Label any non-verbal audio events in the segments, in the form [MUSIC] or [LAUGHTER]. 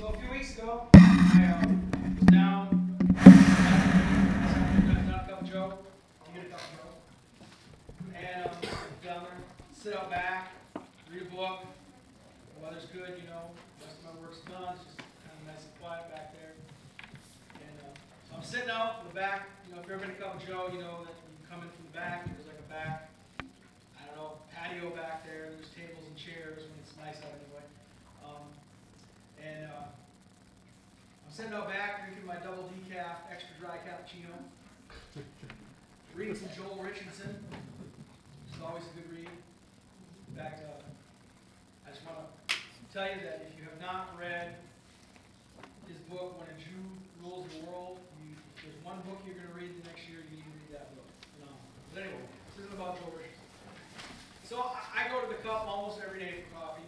So a few weeks ago, I um, was down, a cup of Joe, a. And um, down there, sit out back, read a book. The weather's good, you know, most of my work's done, it's just kind of nice and quiet back there. And uh, so I'm sitting out in the back, you know, if you've ever been to Cup of Joe, you know that you come in from the back, there's like a back, I don't know, patio back there, there's tables and chairs, and it's nice out anyway. And uh, I'm sitting out back drinking my double decaf, extra dry cappuccino, reading some Joel Richardson, is always a good read. In fact, uh, I just want to tell you that if you have not read his book, When a Jew Rules the World, you, there's one book you're going to read the next year, you need to read that book. Phenomenal. But anyway, this isn't about Joel Richardson. So I I go to the cup almost every day for coffee.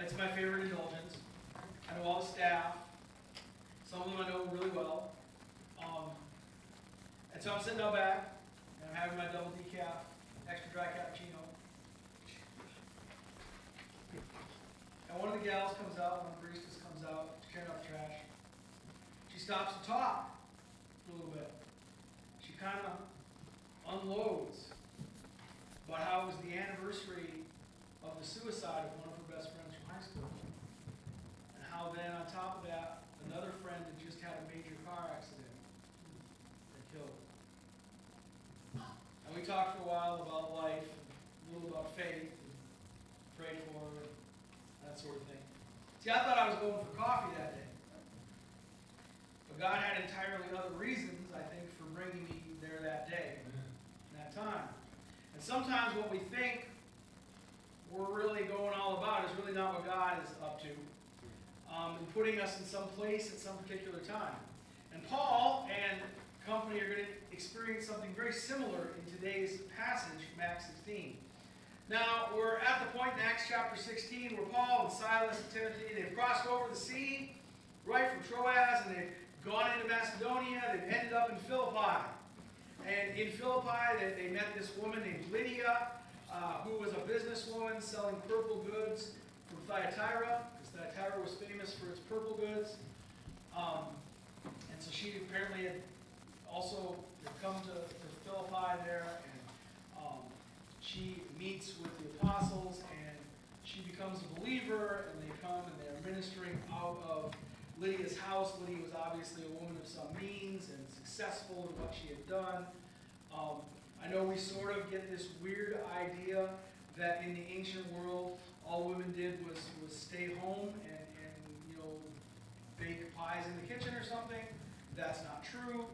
It's my favorite indulgence. I know all the staff. Some of them I know really well. Um, and so I'm sitting out back, and I'm having my double decaf, extra dry cappuccino. And one of the gals comes out, one of the baristas comes out, carrying out the trash. She stops to talk a little bit. She kind of unloads about how it was the anniversary of the suicide of one of her best friends from high school. And how then, on top of that, another friend had just had a major car accident that killed her. And we talked for a while about life, and a little about faith, and prayed for her, and that sort of thing. See, I thought I was going for coffee that day. But God had entirely other reasons, I think, for bringing me there that day, and that time. And sometimes what we think we're really going all about is really not what God is up to, um, and putting us in some place at some particular time. And Paul and company are going to experience something very similar in today's passage from Acts 16. Now, we're at the point in Acts chapter 16 where Paul and Silas and Timothy, they've crossed over the sea, right from Troas, and they've gone into Macedonia, they've ended up in Philippi. And in Philippi, they, they met this woman named Lydia, uh, who was a businesswoman selling purple goods from Thyatira, because Thyatira was famous for its purple goods. Um, and so she apparently had also come to, to Philippi there, and um, she meets with the apostles, and she becomes a believer, and they come and they're ministering out of Lydia's house. Lydia was obviously a woman of some means and successful in what she had done. Um, I know we sort of get this weird idea that in the ancient world, all women did was, was stay home and, and, you know, bake pies in the kitchen or something. That's not true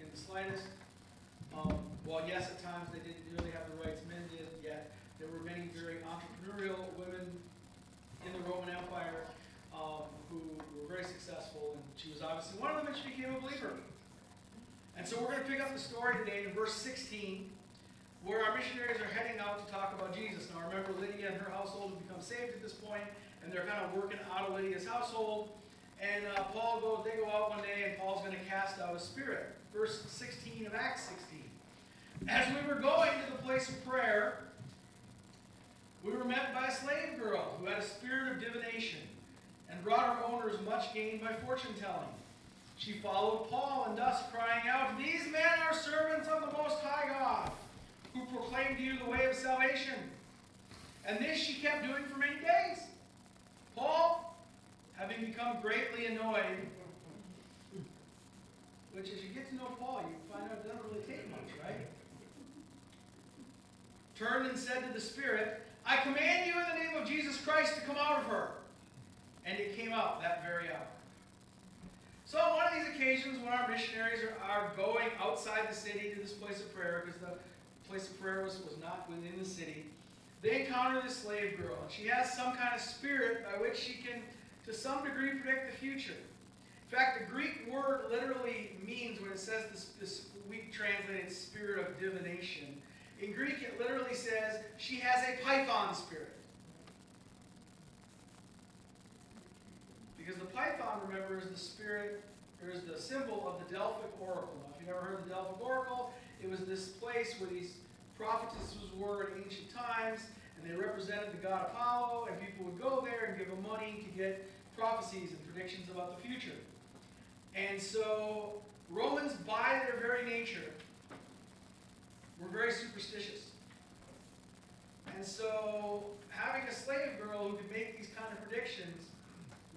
in the slightest. Um, while yes, at times they didn't really have the rights men did, yet there were many very entrepreneurial women in the Roman Empire um, who were very successful, and she was obviously one of them, and she became a believer. And so we're going to pick up the story today in verse 16, where our missionaries are heading out to talk about Jesus. Now remember, Lydia and her household have become saved at this point, and they're kind of working out of Lydia's household. And uh, Paul goes, they go out one day, and Paul's going to cast out a spirit. Verse 16 of Acts 16. As we were going to the place of prayer, we were met by a slave girl who had a spirit of divination and brought her owners much gain by fortune telling. She followed Paul and thus crying out, These men are servants of the Most High God, who proclaim to you the way of salvation. And this she kept doing for many days. Paul, having become greatly annoyed, which as you get to know Paul, you find out it doesn't really take much, right? Turned and said to the Spirit, I command you in the name of Jesus Christ to come out of her. And it came out that very hour. So on one of these occasions when our missionaries are, are going outside the city to this place of prayer, because the place of prayer was, was not within the city, they encounter this slave girl. And she has some kind of spirit by which she can, to some degree, predict the future. In fact, the Greek word literally means, when it says this, this we translate it spirit of divination, in Greek it literally says she has a python spirit. Because the python, remember, is the spirit, or is the symbol of the Delphic Oracle. Now, if you've never heard the Delphic Oracle, it was this place where these prophetesses were in ancient times, and they represented the god Apollo, and people would go there and give them money to get prophecies and predictions about the future. And so Romans, by their very nature, were very superstitious. And so having a slave girl who could make these kind of predictions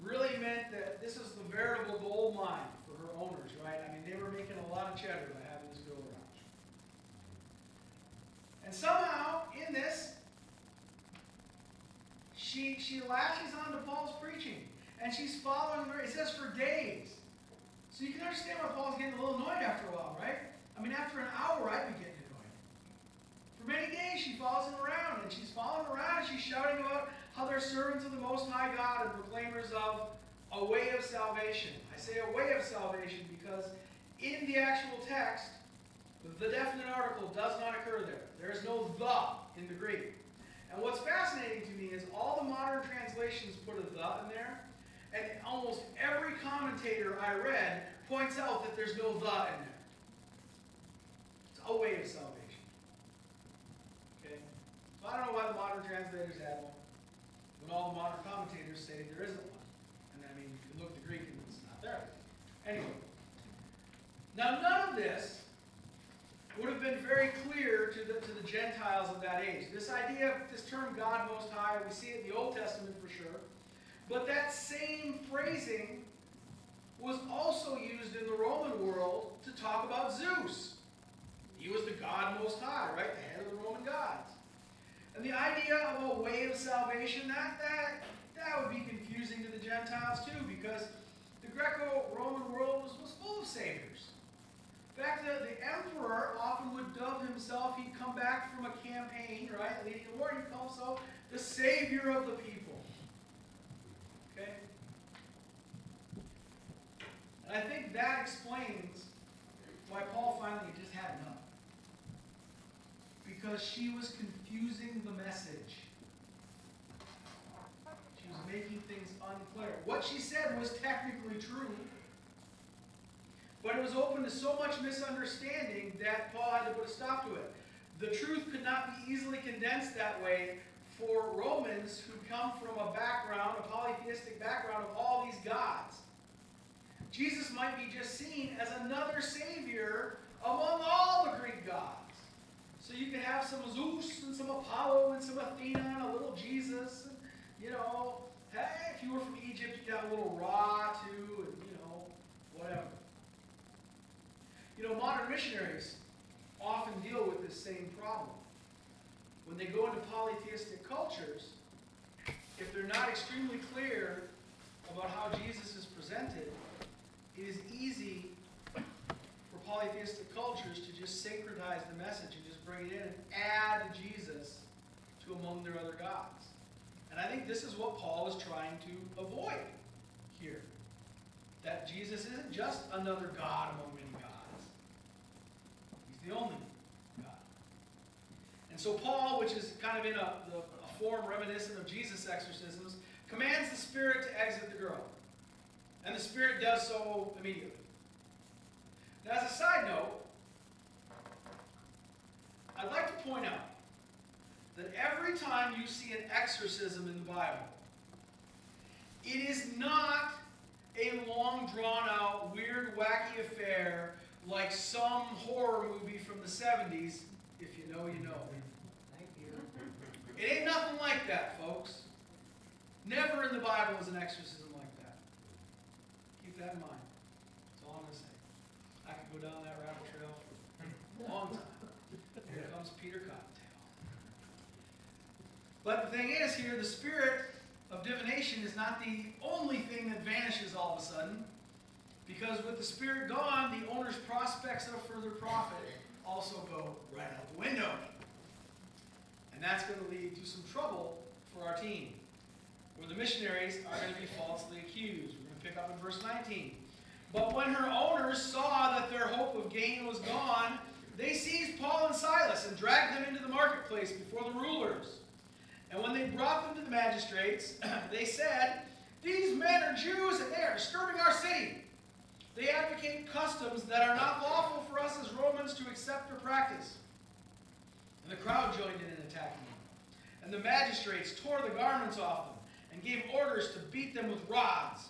really meant that this is the veritable gold mine for her owners, right? I mean, they were making a lot of cheddar by having this girl around. And somehow, in this, she she latches on to Paul's preaching, and she's following her. It says for days. So you can understand why Paul's getting a little annoyed after a while, right? I mean, after an hour, I'd be getting annoyed. For many days, she follows him around, and she's following him around, and she's shouting about how they're servants of the Most High God and proclaimers of a way of salvation. I say a way of salvation because in the actual text, the definite article does not occur there. There is no the in the Greek. And what's fascinating to me is all the modern translations put a the in there, and almost every commentator I read points out that there's no the in there. It's a way of salvation. Okay? So I don't know why the modern translators had one, when all the modern commentators say there isn't one. And I mean, you can look at the Greek and it's not there. Anyway. Now none of this would have been very clear to the, to the Gentiles of that age. This idea of this term God Most High, we see it in the Old Testament for sure. But that same phrasing was also used in the Roman world to talk about Zeus. He was the God Most High, right? The head of the Roman gods. And the idea of a way of salvation, that, that, that would be confusing to the Gentiles too, because the Greco-Roman world was, was full of saviors. Fact, the, the emperor often would dub himself, he'd come back from a campaign, right, leading a war, he'd call himself the savior of the people. Okay? And I think that explains why Paul finally just had enough. Because she was confusing the message. She was making things unclear. What she said was technically true, but it was open to so much misunderstanding that Paul had to put a stop to it. The truth could not be easily condensed that way for Romans who come from a background, a polytheistic background of all these gods. Jesus might be just seen as another savior among all the Greek gods. So you could have some Zeus and some Apollo and some Athena and a little Jesus. And, you know, hey, if you were from Egypt, you'd have a little Ra too, and, you know, whatever. You know, modern missionaries often deal with this same problem. When they go into polytheistic cultures, if they're not extremely clear about how Jesus is presented, it is easy for polytheistic cultures to just syncretize the message and just bring it in and add Jesus to among their other gods. And I think this is what Paul is trying to avoid here. That Jesus isn't just another God among. He's the only God. And so Paul, which is kind of in a, a form reminiscent of Jesus' exorcisms, commands the Spirit to exit the girl. And the Spirit does so immediately. Now, as a side note, I'd like to point out that every time you see an exorcism in the Bible, it is not a long drawn out, weird, wacky affair like some horror movie from the 70s. If you know, you know. Thank you. It ain't nothing like that, folks. Never in the Bible is an exorcism like that. Keep that in mind. That's all I'm going to say. I could go down that rabbit trail for a long time. Here comes Peter Cottontail. But the thing is, here, the spirit of divination is not the only thing that vanishes all of a sudden. Because with the spirit gone, the owner's prospects of further profit also go right out the window. And that's going to lead to some trouble for our team, where the missionaries are going to be falsely accused. We're going to pick up in verse 19. But when her owners saw that their hope of gain was gone, they seized Paul and Silas and dragged them into the marketplace before the rulers. And when they brought them to the magistrates, [CLEARS THROAT] they said, These men are Jews and they are disturbing our city. They advocate customs that are not lawful for us as Romans to accept or practice. And the crowd joined in in attacking them. And the magistrates tore the garments off them and gave orders to beat them with rods.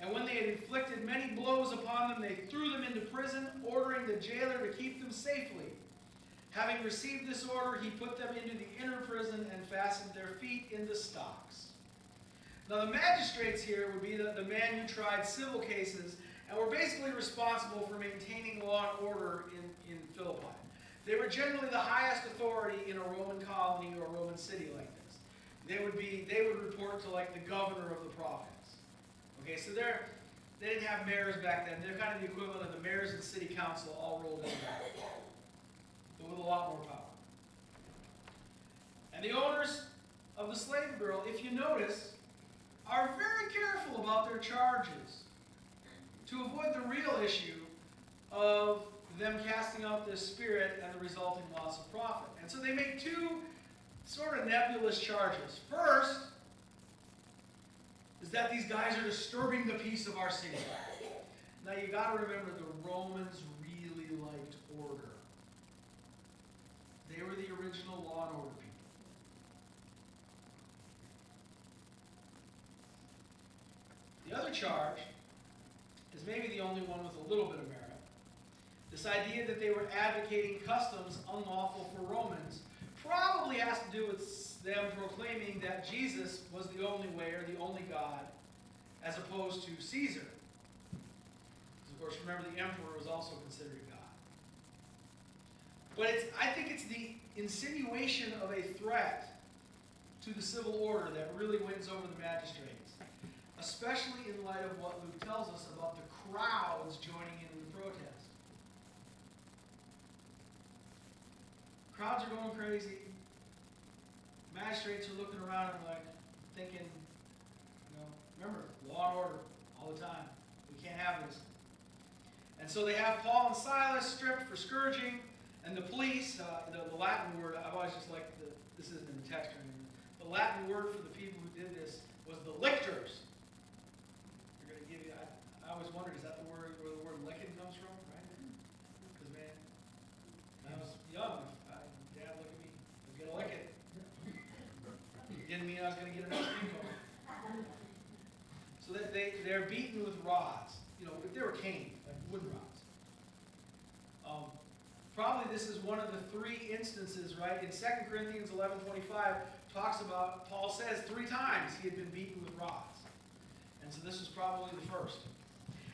And when they had inflicted many blows upon them, they threw them into prison, ordering the jailer to keep them safely. Having received this order, he put them into the inner prison and fastened their feet in the stocks. Now, the magistrates here would be the, the men who tried civil cases and were basically responsible for maintaining law and order in, in Philippi. They were generally the highest authority in a Roman colony or a Roman city like this. They would be they would report to like the governor of the province. Okay, so they're they didn't have mayors back then. They're kind of the equivalent of the mayors and city council all rolled into one, but with a lot more power. And the owners of the slave girl, if you notice, are very careful about their charges to avoid the real issue of them casting out this spirit and the resulting loss of profit. And so they make two sort of nebulous charges. First, is that these guys are disturbing the peace of our city. Now you got to remember the Romans really liked order. They were the original law and order people. The other charge maybe the only one with a little bit of merit. This idea that they were advocating customs unlawful for Romans probably has to do with them proclaiming that Jesus was the only way or the only God, as opposed to Caesar. Because of course, remember the emperor was also considered a god. But it's, I think it's the insinuation of a threat to the civil order that really wins over the magistrates, especially in light of what Luke tells us about the crowds joining in the protest. Crowds are going crazy. Magistrates are looking around and like thinking, you know, remember, law and order all the time. We can't have this. And so they have Paul and Silas stripped for scourging, and the police, uh, the, the, Latin word, I've always just liked the, this isn't in the text or anything. The Latin word for the people who did this was the lictors. They're going to give you, I, I always wondered, is that the word where the word licking comes from, right? Because, man, when I was young, Dad, look at me, I'm gonna lick it. Didn't mean I was gonna get enough steam going. So that they, they're beaten with rods, you know, if they were cane, like wooden rods. Um, probably this is one of the three instances, right, in 2 Corinthians eleven twenty-five, talks about, Paul says three times he had been beaten with rods. And so this is probably the first.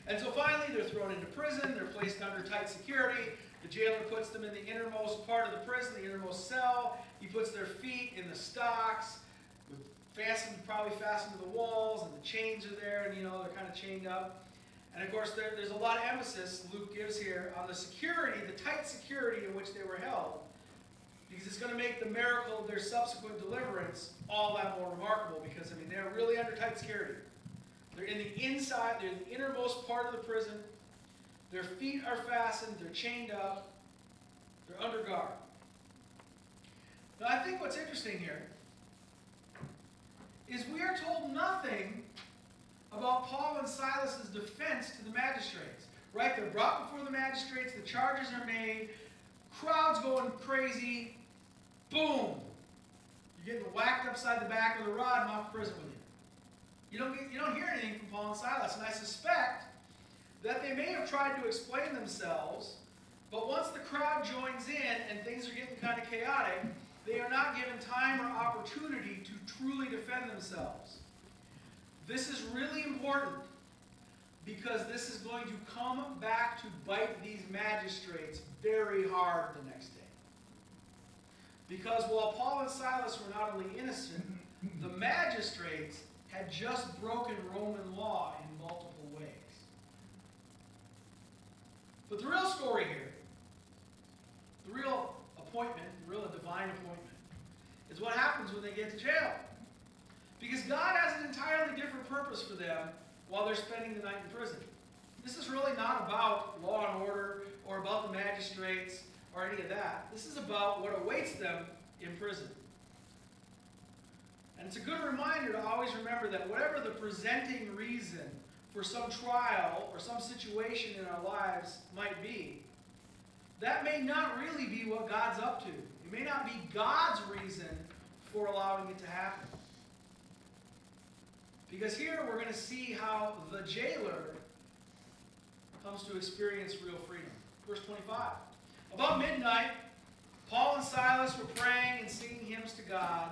And so finally, they're thrown into prison, they're placed under tight security, the jailer puts them in the innermost part of the prison, the innermost cell. He puts their feet in the stocks, with fastened, probably fastened to the walls, and the chains are there, and you know, they're kind of chained up. And of course, there, there's a lot of emphasis Luke gives here on the security, the tight security in which they were held, because it's going to make the miracle of their subsequent deliverance all that more remarkable, because, I mean, they're really under tight security. They're in the inside, they're in the innermost part of the prison. Their feet are fastened, they're chained up, they're under guard. Now, I think what's interesting here is we are told nothing about Paul and Silas's defense to the magistrates. Right? They're brought before the magistrates, the charges are made, crowds going crazy, boom! You're getting whacked upside the back with a rod and off prison with you. You don't, you don't hear anything from Paul and Silas, and I suspect that they may have tried to explain themselves, but once the crowd joins in and things are getting kind of chaotic, they are not given time or opportunity to truly defend themselves. This is really important because this is going to come back to bite these magistrates very hard the next day. Because while Paul and Silas were not only innocent, the magistrates had just broken Roman law in multiple ways. but the real story here, the real appointment, the real divine appointment, is what happens when they get to jail. Because God has an entirely different purpose for them while they're spending the night in prison. This is really not about law and order or about the magistrates or any of that. This is about what awaits them in prison. And it's a good reminder to always remember that whatever the presenting reason for some trial or some situation in our lives might be, that may not really be what God's up to. It may not be God's reason for allowing it to happen. Because here we're going to see how the jailer comes to experience real freedom. Verse 25. About midnight, Paul and Silas were praying and singing hymns to God,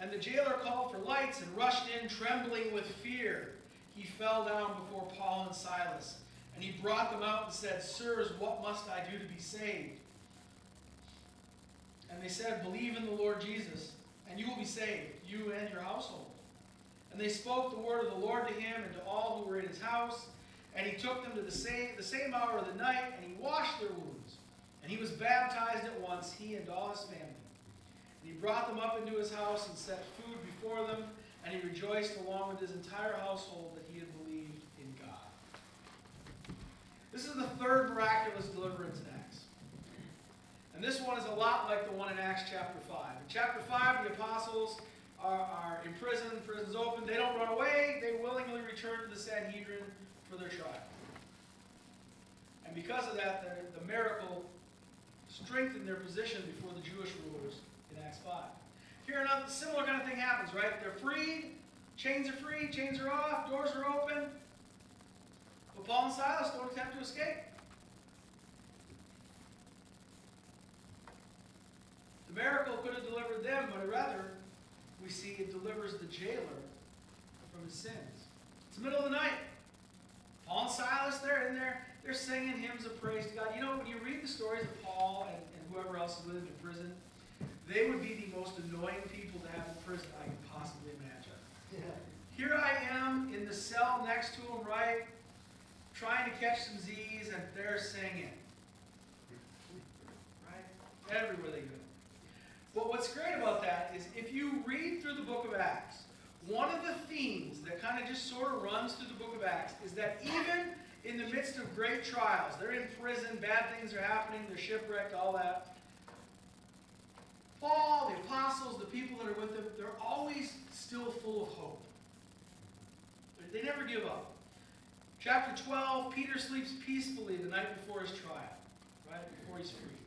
And the jailer called for lights and rushed in, trembling with fear. He fell down before Paul and Silas, and he brought them out and said, Sirs, what must I do to be saved? And they said, Believe in the Lord Jesus, and you will be saved, you and your household. And they spoke the word of the Lord to him and to all who were in his house. And he took them to the same, the same hour of the night, and he washed their wounds. And he was baptized at once, he and all his family. He brought them up into his house and set food before them, and he rejoiced along with his entire household that he had believed in God. This is the third miraculous deliverance in Acts. And this one is a lot like the one in Acts chapter 5. In chapter 5, the apostles are, are in prison, prison's open, they don't run away, they willingly return to the Sanhedrin for their trial. And because of that, the, the miracle strengthened their position before the Jewish rulers in Acts 5. Here, another similar kind of thing happens, right? They're freed, chains are free, chains are off, doors are open. But Paul and Silas don't attempt to escape. The miracle could have delivered them, but rather, we see it delivers the jailer from his sins. It's the middle of the night. Paul and Silas, they're in there, they're singing hymns of praise to God. You know, when you read the stories of Paul and, and whoever else with him in prison, they would be the most annoying people to have in prison I can possibly imagine. Yeah. Here I am in the cell next to him, right? Trying to catch some Z's, and they're singing. Right? Everywhere they go. But what's great about that is if you read through the book of Acts, one of the themes that kind of just sort of runs through the book of Acts is that even in the midst of great trials, they're in prison, bad things are happening, they're shipwrecked, all that. Paul, the apostles, the people that are with them, they're always still full of hope. They never give up. Chapter 12, Peter sleeps peacefully the night before his trial, right? Before he's free.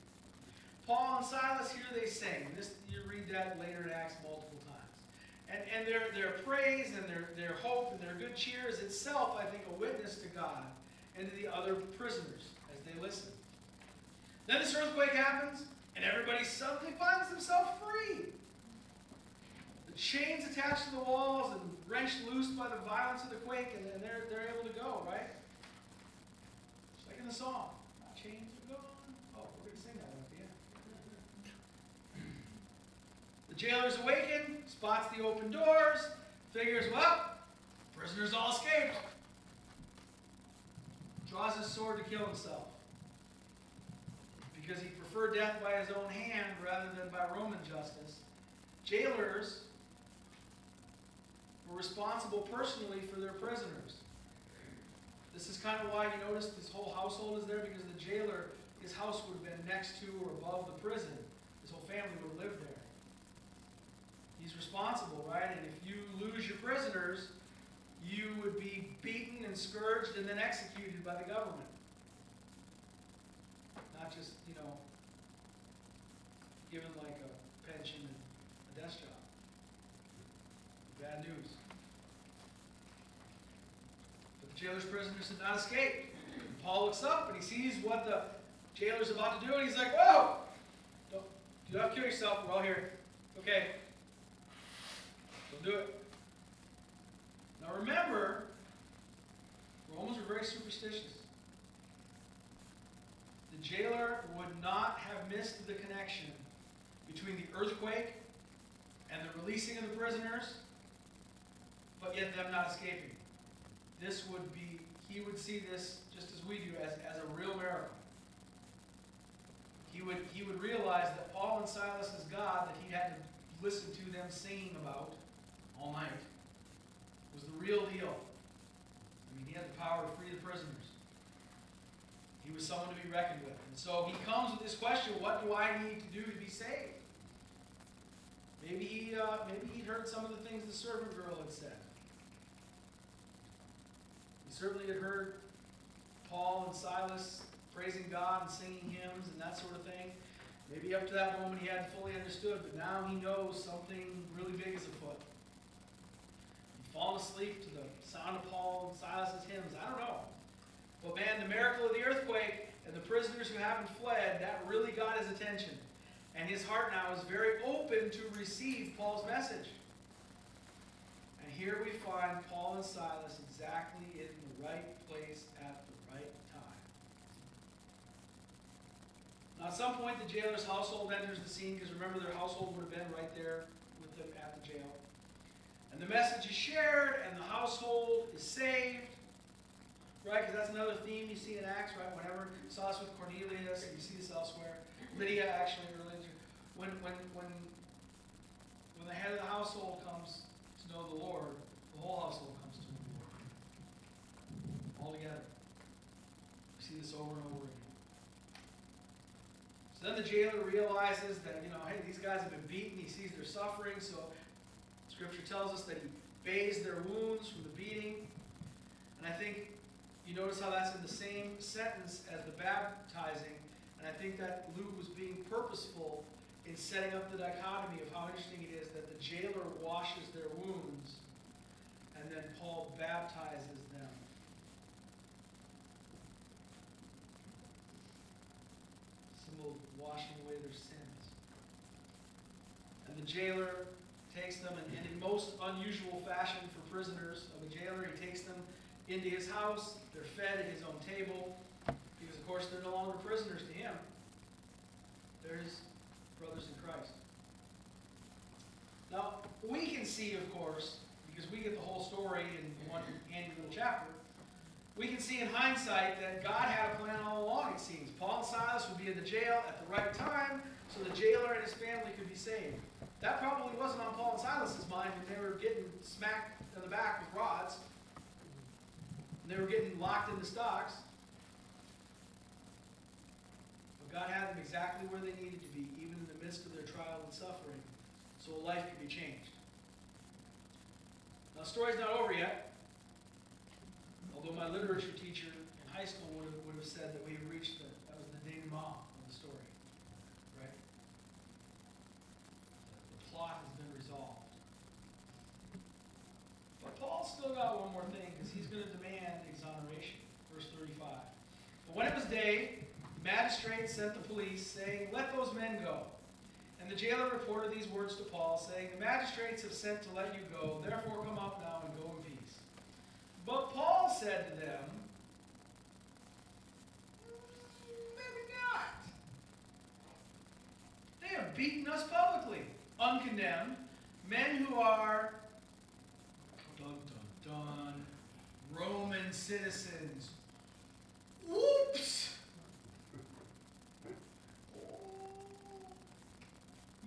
Paul and Silas, here they sing. This, you read that later in Acts multiple times. And, and their, their praise and their, their hope and their good cheer is itself, I think, a witness to God and to the other prisoners as they listen. Then this earthquake happens, and everybody suddenly finds themselves free. The chains attached to the walls and wrenched loose by the violence of the quake, and then they're, they're able to go, right? Just like in the song. Chains are gone. Oh, we're going to sing that one at the end. The jailer's awakened, spots the open doors, figures, well, prisoners all escaped. Draws his sword to kill himself. Because he preferred death by his own hand rather than by Roman justice. Jailers were responsible personally for their prisoners. This is kind of why you notice this whole household is there because the jailer, his house would have been next to or above the prison. His whole family would lived there. He's responsible, right? And if you lose your prisoners, you would be beaten and scourged and then executed by the government. Not just, you know, given like a pension and a desk job. Bad news. But the jailer's prisoners had not escape. And Paul looks up and he sees what the jailer's about to do, and he's like, Whoa! Don't, do not kill yourself. We're all here. Okay. Don't do it. Now remember, Romans were very superstitious. Jailer would not have missed the connection between the earthquake and the releasing of the prisoners, but yet them not escaping. This would be, he would see this just as we do, as, as a real miracle. He would, he would realize that Paul and Silas's God that he had to listen to them singing about all night was the real deal. I mean, he had the power to free the prisoners. He was someone to be reckoned with. And so he comes with this question what do I need to do to be saved? Maybe he, uh, maybe he'd heard some of the things the servant girl had said. He certainly had heard Paul and Silas praising God and singing hymns and that sort of thing. Maybe up to that moment he hadn't fully understood, but now he knows something really big is afoot. He'd fallen asleep to the sound of Paul and Silas's hymns. I don't know. But man, the miracle of the earthquake and the prisoners who haven't fled, that really got his attention. And his heart now is very open to receive Paul's message. And here we find Paul and Silas exactly in the right place at the right time. Now, at some point, the jailer's household enters the scene because remember, their household would have been right there with them at the jail. And the message is shared, and the household is saved. Right? Because that's another theme you see in Acts, right? Whenever saw this with Cornelius, and you see this elsewhere. Lydia, actually, earlier. When, when, when, when the head of the household comes to know the Lord, the whole household comes to know the Lord. All together. We see this over and over again. So then the jailer realizes that, you know, hey, these guys have been beaten. He sees their suffering. So Scripture tells us that he bathes their wounds from the beating. And I think you notice how that's in the same sentence as the baptizing. And I think that Luke was being purposeful in setting up the dichotomy of how interesting it is that the jailer washes their wounds and then Paul baptizes them. Symbol of washing away their sins. And the jailer takes them, and in a most unusual fashion for prisoners of a jailer, he takes them into his house. They're fed at his own table because, of course, they're no longer prisoners to him. They're his brothers in Christ. Now, we can see, of course, because we get the whole story in one little chapter, we can see in hindsight that God had a plan all along, it seems. Paul and Silas would be in the jail at the right time so the jailer and his family could be saved. That probably wasn't on Paul and Silas's mind when they were getting smacked in the back with rods. They were getting locked in the stocks. But God had them exactly where they needed to be, even in the midst of their trial and suffering, so a life could be changed. Now, the story's not over yet. Although my literature teacher in high school would have, would have said that we had reached the, that was the denouement of the story. Right? The plot has been resolved. But Paul's still got one more thing, because he's going to demand exoneration. Verse 35. But when it was day, the magistrate sent the police, saying, Let those men go. And the jailer reported these words to Paul, saying, The magistrates have sent to let you go, therefore come up now and go in peace. But Paul said to them, Maybe not. They have beaten us publicly, uncondemned, men who are, dun dun dun, Roman citizens. Whoops! Oh,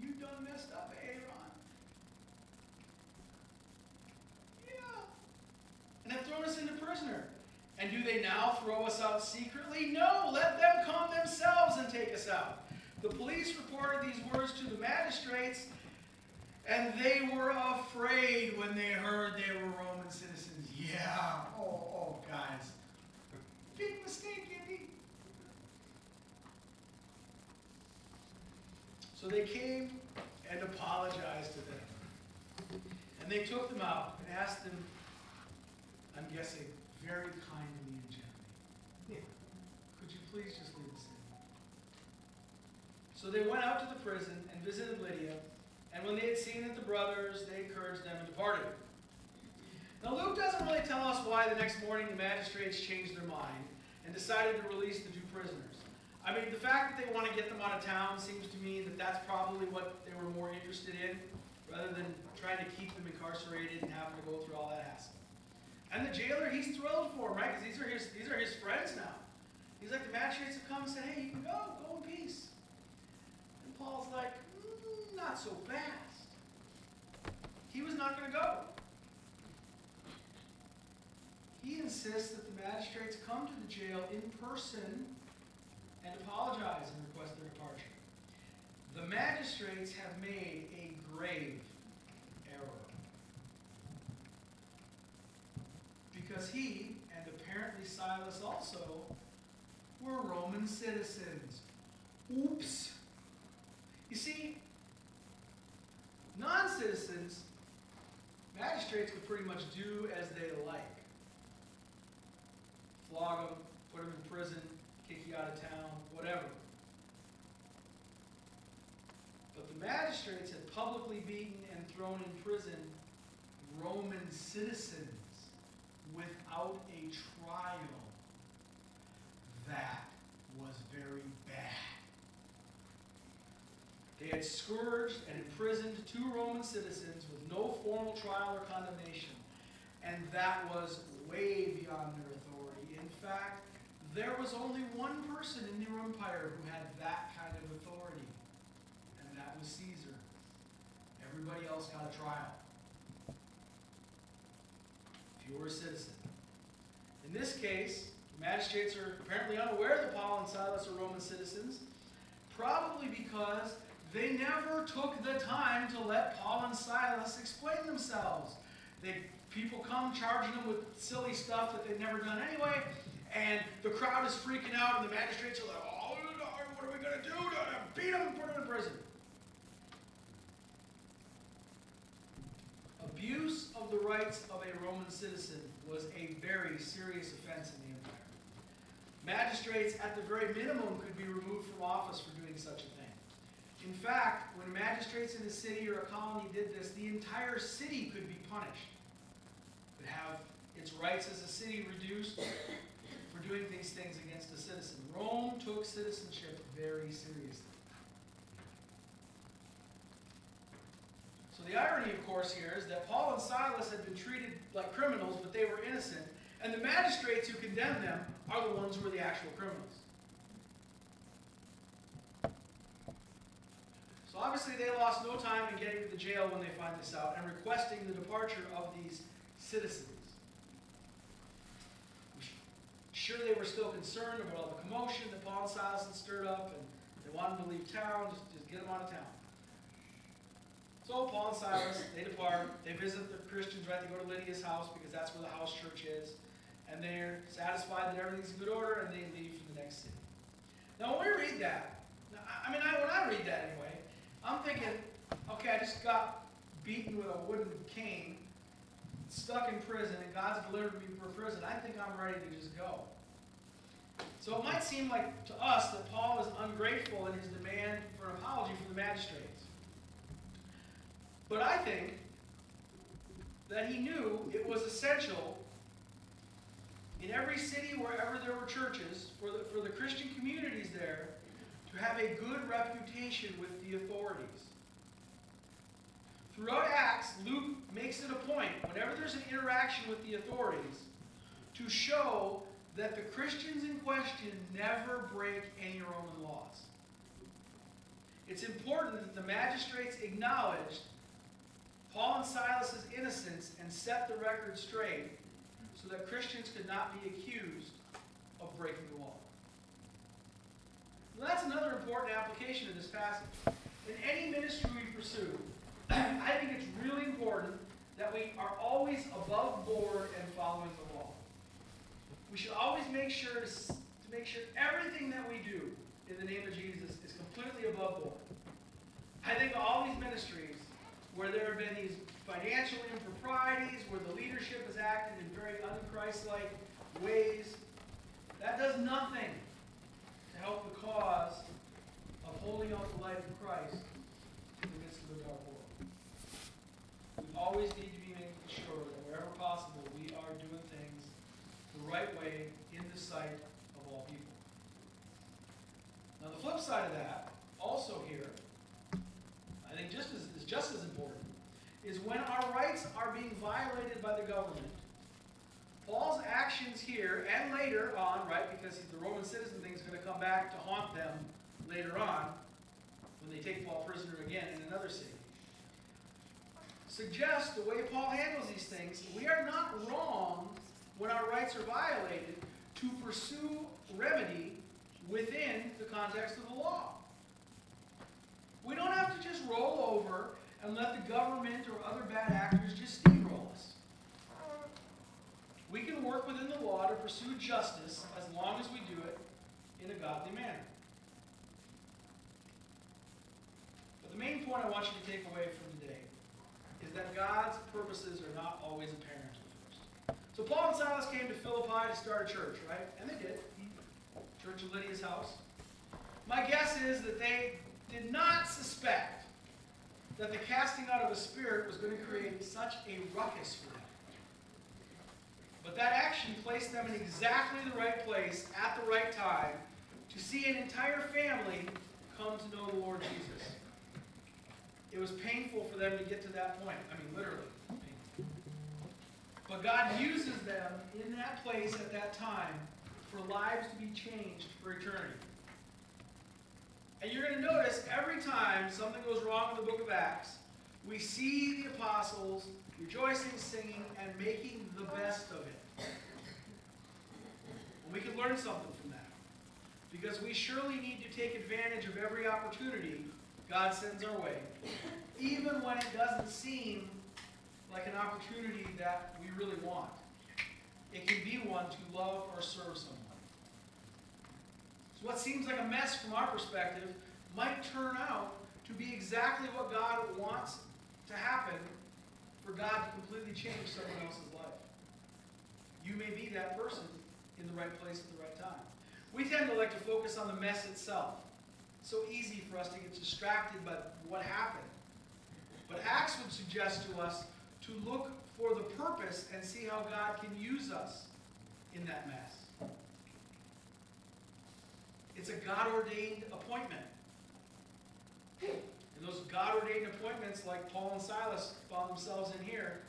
you done messed up, Aaron. Yeah. And have thrown us into prisoner. And do they now throw us out secretly? No, let them come themselves and take us out. The police reported these words to the magistrates, and they were afraid when they heard they were Roman citizens. Yeah, oh, oh, guys. Big mistake, Indy. So they came and apologized to them. And they took them out and asked them, I'm guessing, very kindly and gently, could you please just leave us in? So they went out to the prison and visited Lydia, and when they had seen that the brothers, they encouraged them and departed. Now, Luke doesn't really tell us why the next morning the magistrates changed their mind and decided to release the two prisoners. I mean, the fact that they want to get them out of town seems to me that that's probably what they were more interested in, rather than trying to keep them incarcerated and having to go through all that hassle. And the jailer, he's thrilled for them, right? Because these are his these are his friends now. He's like, the magistrates have come and said, hey, you can go, go in peace. And Paul's like, mm, not so fast. He was not going to go. He he insists that the magistrates come to the jail in person and apologize and request their departure. The magistrates have made a grave error. Because he, and apparently Silas also, were Roman citizens. Oops. You see, non citizens, magistrates could pretty much do as they like flog them, put them in prison, kick you out of town, whatever. But the magistrates had publicly beaten and thrown in prison Roman citizens without a trial. That was very bad. They had scourged and imprisoned two Roman citizens with no formal trial or condemnation, and that was way beyond their authority. In fact, there was only one person in the empire who had that kind of authority, and that was Caesar. Everybody else got a trial. If you were a citizen. In this case, magistrates are apparently unaware that Paul and Silas are Roman citizens, probably because they never took the time to let Paul and Silas explain themselves. They, people come charging them with silly stuff that they've never done anyway, and the crowd is freaking out, and the magistrates are like, oh, what are we going to do? Beat them and put them in prison. Abuse of the rights of a Roman citizen was a very serious offense in the empire. Magistrates, at the very minimum, could be removed from office for doing such a thing. In fact, when magistrates in a city or a colony did this, the entire city could be punished. Could have its rights as a city reduced for doing these things against a citizen. Rome took citizenship very seriously. So the irony, of course, here is that Paul and Silas had been treated like criminals, but they were innocent. And the magistrates who condemn them are the ones who are the actual criminals. So obviously they lost no time in getting to the jail when they find this out and requesting the departure of these citizens. Sure, they were still concerned about all the commotion that Paul and Silas had stirred up, and they wanted to leave town, just, just get them out of town. So Paul and Silas, they depart, they visit the Christians, right? They go to Lydia's house because that's where the house church is. And they're satisfied that everything's in good order, and they leave for the next city. Now, when we read that, I mean, I, when I read that anyway, I'm thinking, okay, I just got beaten with a wooden cane, stuck in prison, and God's delivered me from prison. I think I'm ready to just go. So it might seem like to us that Paul is ungrateful in his demand for an apology from the magistrates. But I think that he knew it was essential in every city, wherever there were churches, for the, for the Christian communities there, to have a good reputation with the authorities. Throughout Acts, Luke makes it a point, whenever there's an interaction with the authorities, to show that the Christians in question never break any Roman laws. It's important that the magistrates acknowledged Paul and Silas's innocence and set the record straight so that Christians could not be accused of breaking the law. That's another important application of this passage. In any ministry we pursue, [CLEARS THROAT] I think it's really important that we are always above board and following the law. We should always make sure to, to make sure everything that we do in the name of Jesus is completely above board. I think all these ministries where there have been these financial improprieties, where the leadership has acted in very unchristlike ways, that does nothing to help the cause of holding out the light of Christ in the midst of a dark world. We always need to be making sure that wherever possible, we are doing things the right way in the sight of all people. Now, the flip side of that, also here, I think just as, is just as is when our rights are being violated by the government. Paul's actions here and later on, right, because the Roman citizen thing is going to come back to haunt them later on when they take Paul prisoner again in another city, suggests the way Paul handles these things, we are not wrong when our rights are violated to pursue remedy within the context of the law. We don't have to just roll over and let the government or other bad actors just steamroll us. We can work within the law to pursue justice as long as we do it in a godly manner. But the main point I want you to take away from today is that God's purposes are not always apparent at first. So Paul and Silas came to Philippi to start a church, right? And they did. Church of Lydia's house. My guess is that they did not suspect that the casting out of a spirit was going to create such a ruckus for them. But that action placed them in exactly the right place at the right time to see an entire family come to know the Lord Jesus. It was painful for them to get to that point. I mean, literally. Painful. But God uses them in that place at that time for lives to be changed for eternity. And you're going to notice every time something goes wrong in the book of Acts, we see the apostles rejoicing, singing, and making the best of it. And we can learn something from that. Because we surely need to take advantage of every opportunity God sends our way, even when it doesn't seem like an opportunity that we really want. It can be one to love or serve someone. What seems like a mess from our perspective might turn out to be exactly what God wants to happen for God to completely change someone else's life. You may be that person in the right place at the right time. We tend to like to focus on the mess itself. It's So easy for us to get distracted by what happened. But Acts would suggest to us to look for the purpose and see how God can use us in that mess. It's a God ordained appointment. And those God ordained appointments, like Paul and Silas found themselves in here,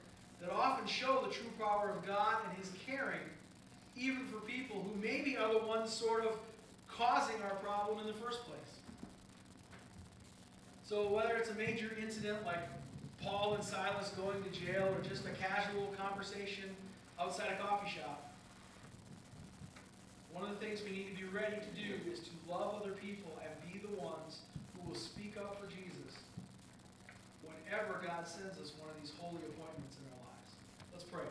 that often show the true power of God and His caring, even for people who maybe are the ones sort of causing our problem in the first place. So, whether it's a major incident like Paul and Silas going to jail or just a casual conversation outside a coffee shop, one of the things we need to be ready to do is to love other people and be the ones who will speak up for Jesus whenever God sends us one of these holy appointments in our lives. Let's pray.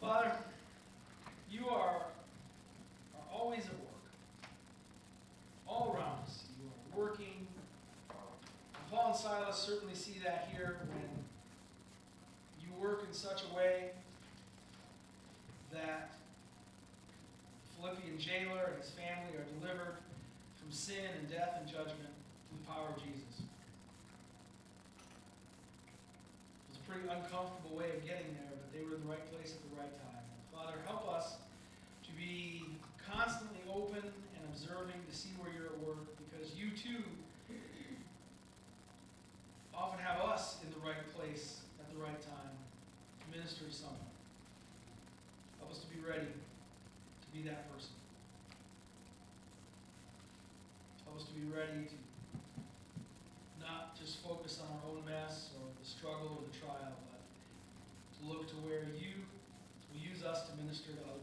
Father, you are, are always at work. All around us. You are working. Paul and Silas certainly see that here when you work in such a way that Philippian jailer and his family are delivered from sin and death and judgment through the power of Jesus. It was a pretty uncomfortable way of getting there, but they were in the right place at the right time. Father, help us to be constantly open and observing to see where you're at work, because you too often have us in the right place at the right time to minister to someone. Help us to be ready to be that person. Help us to be ready to not just focus on our own mess or the struggle or the trial, but to look to where you will use us to minister to other